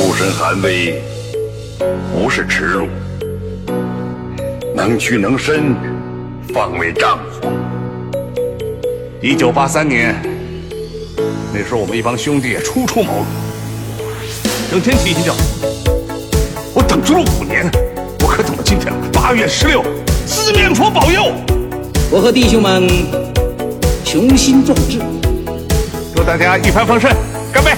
出身寒微不是耻辱，能屈能伸方为丈夫。一九八三年，那时候我们一帮兄弟初出茅庐，整天提心吊胆。我等足了五年，我可等到今天了。八月十六，四面佛保佑，我和弟兄们雄心壮志，祝大家一帆风顺，干杯！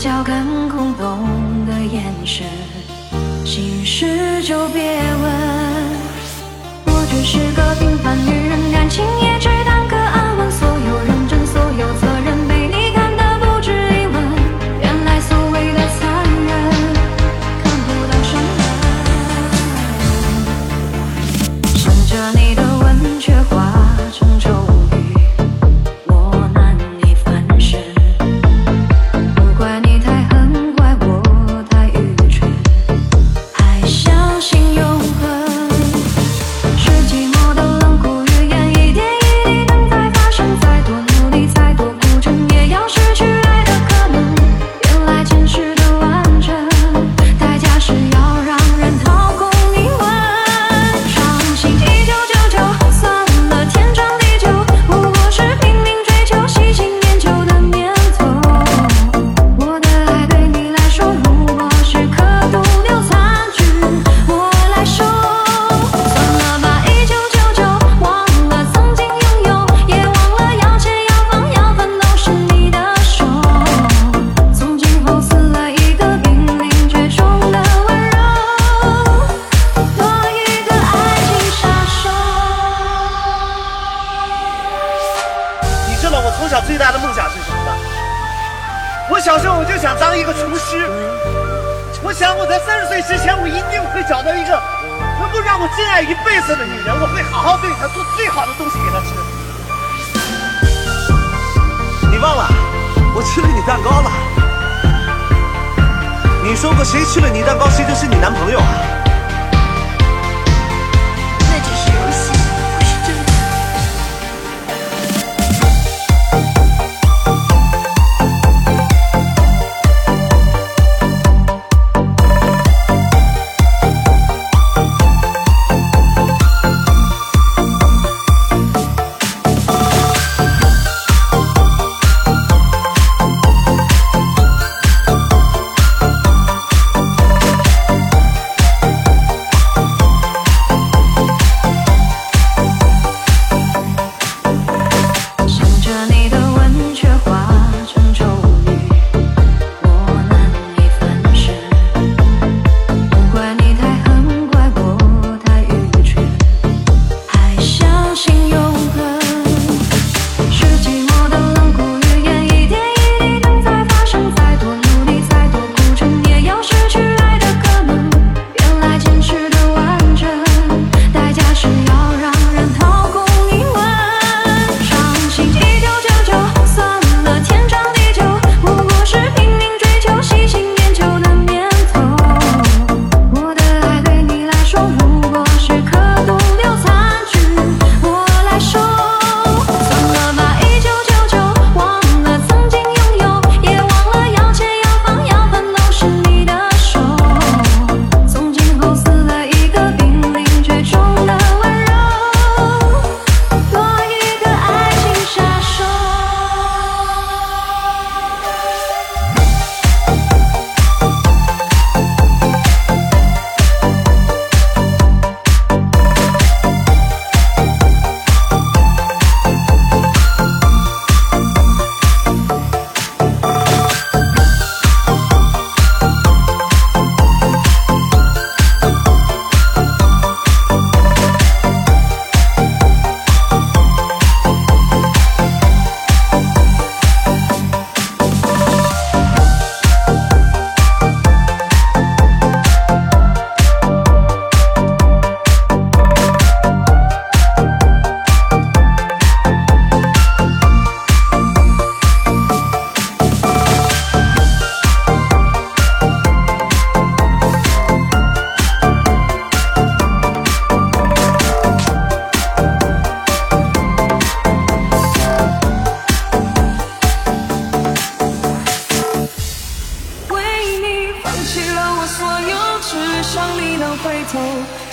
脚跟，空洞的眼神，心事就别问。我只是个平凡女人，感情也只小时候我就想当一个厨师，我想我在三十岁之前，我一定会找到一个能够让我真爱一辈子的女人，我会好好对她，做最好的东西给她吃。你忘了，我吃了你蛋糕了。你说过谁吃了你蛋糕，谁就是你男朋友啊？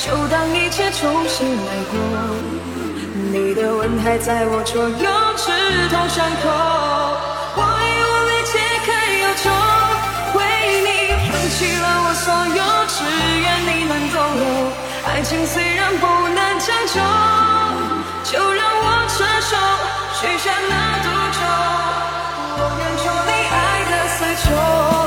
就当一切重新来过。你的吻还在我左右指痛伤口，我已无力解开忧愁。为你放弃了我所有，只愿你能逗留。爱情虽然不能强求，就让我承受，许下那赌咒，我愿做你爱的死囚。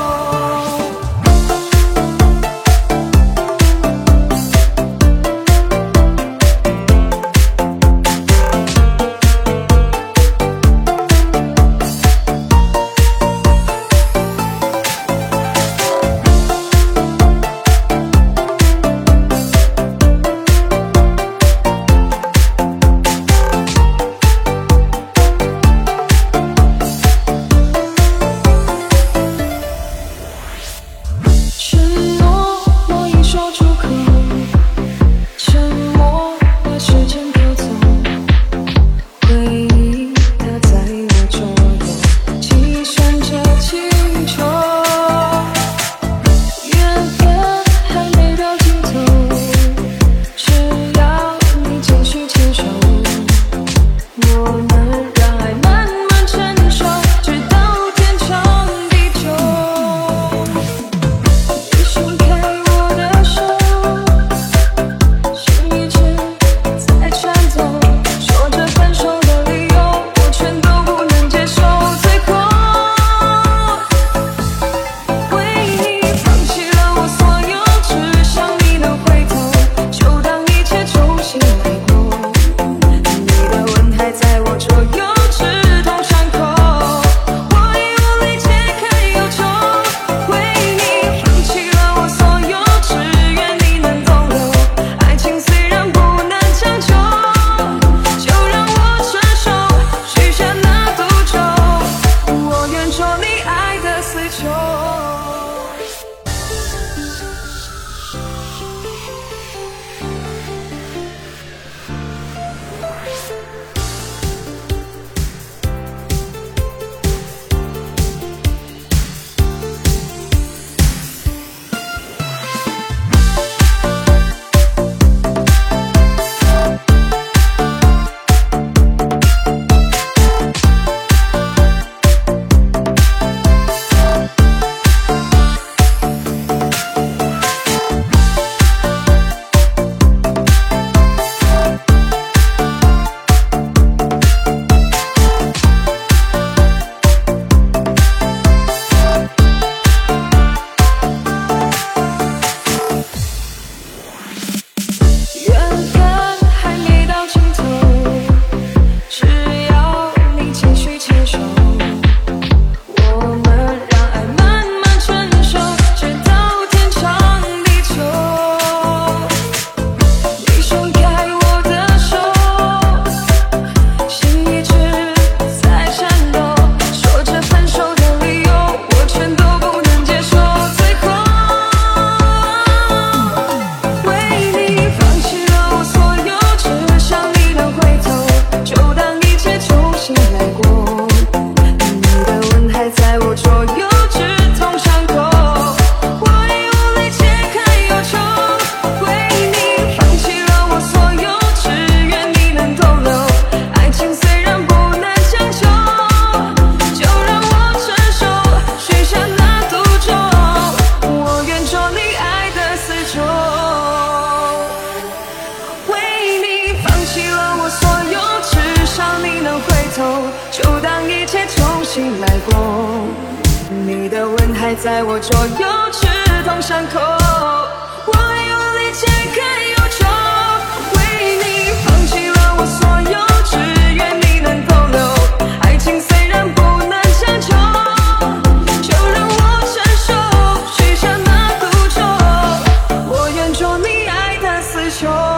저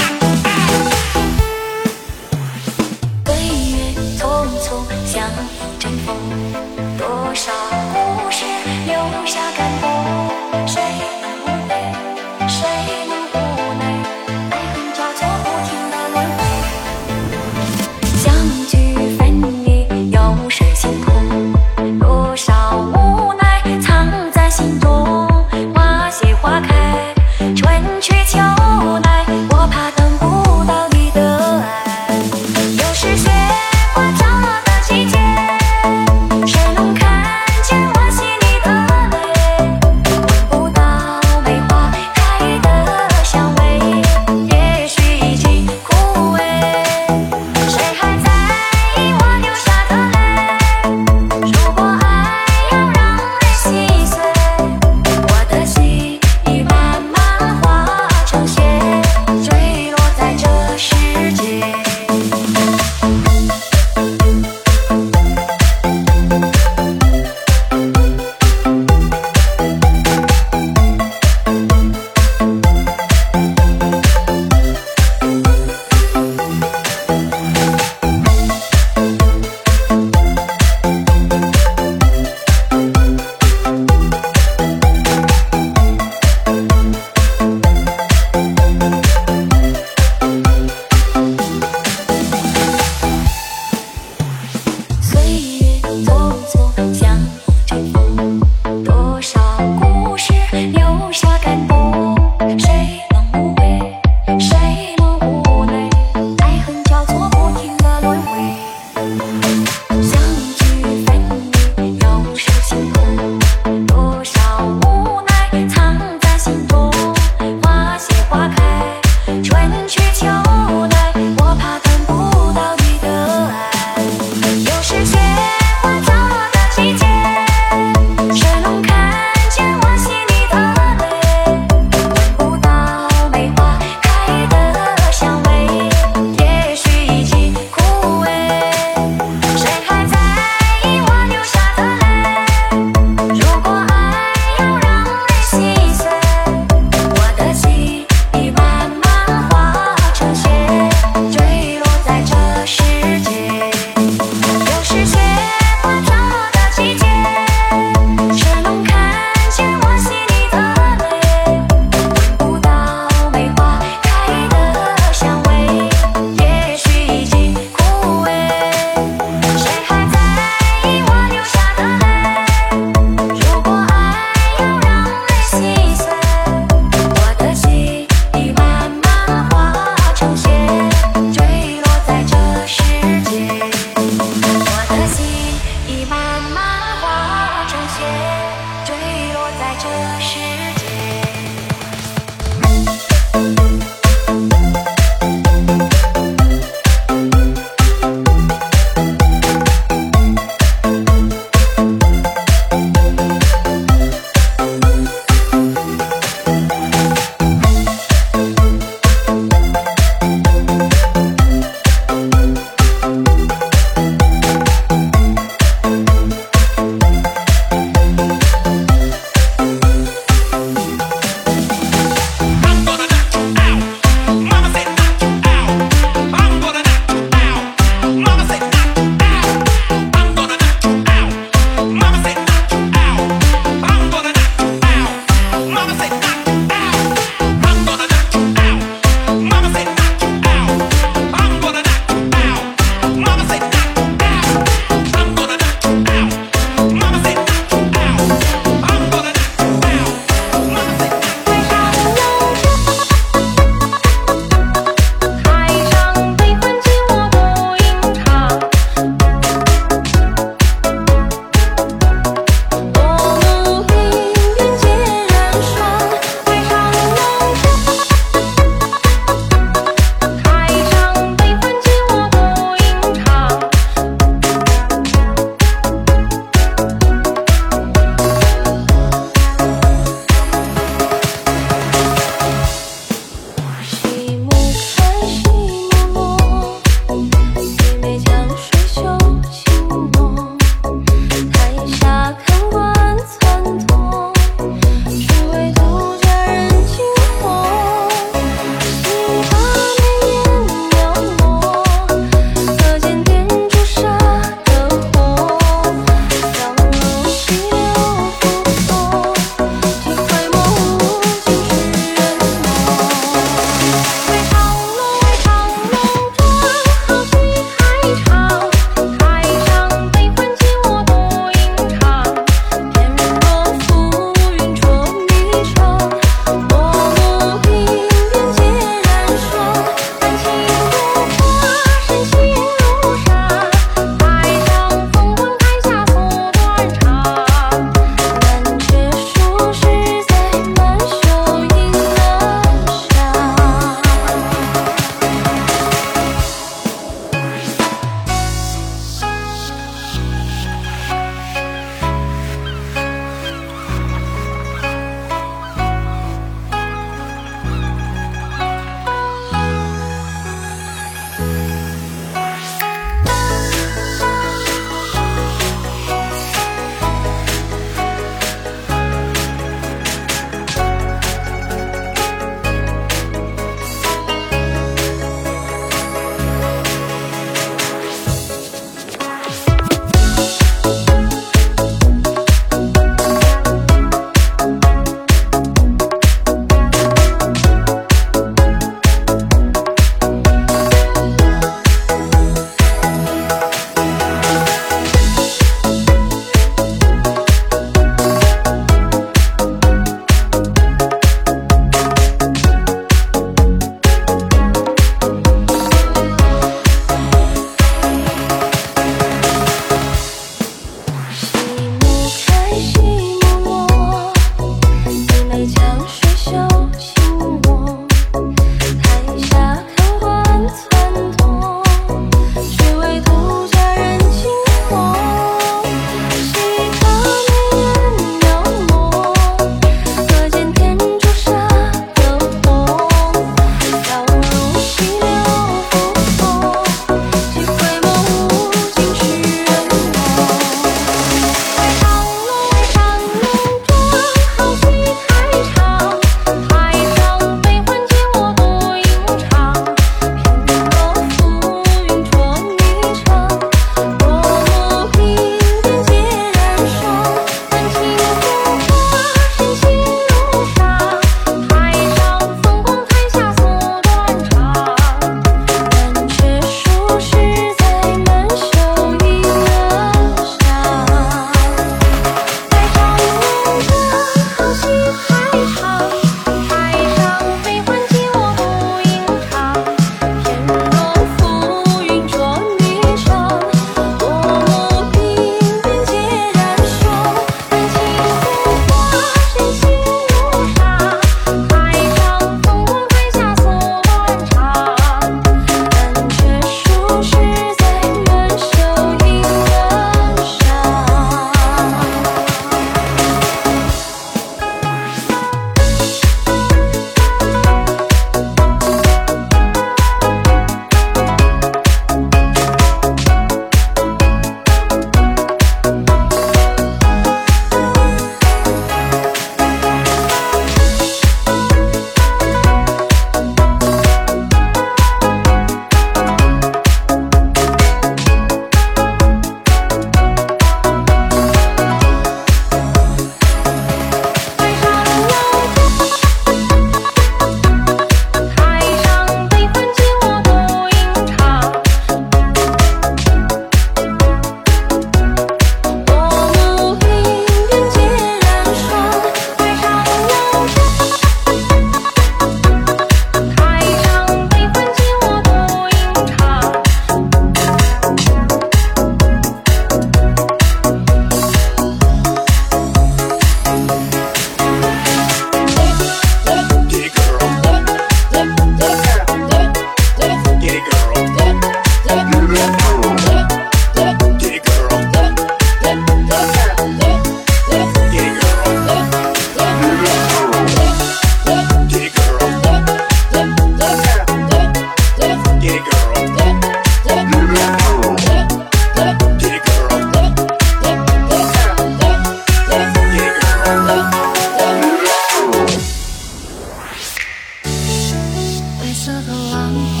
繁华。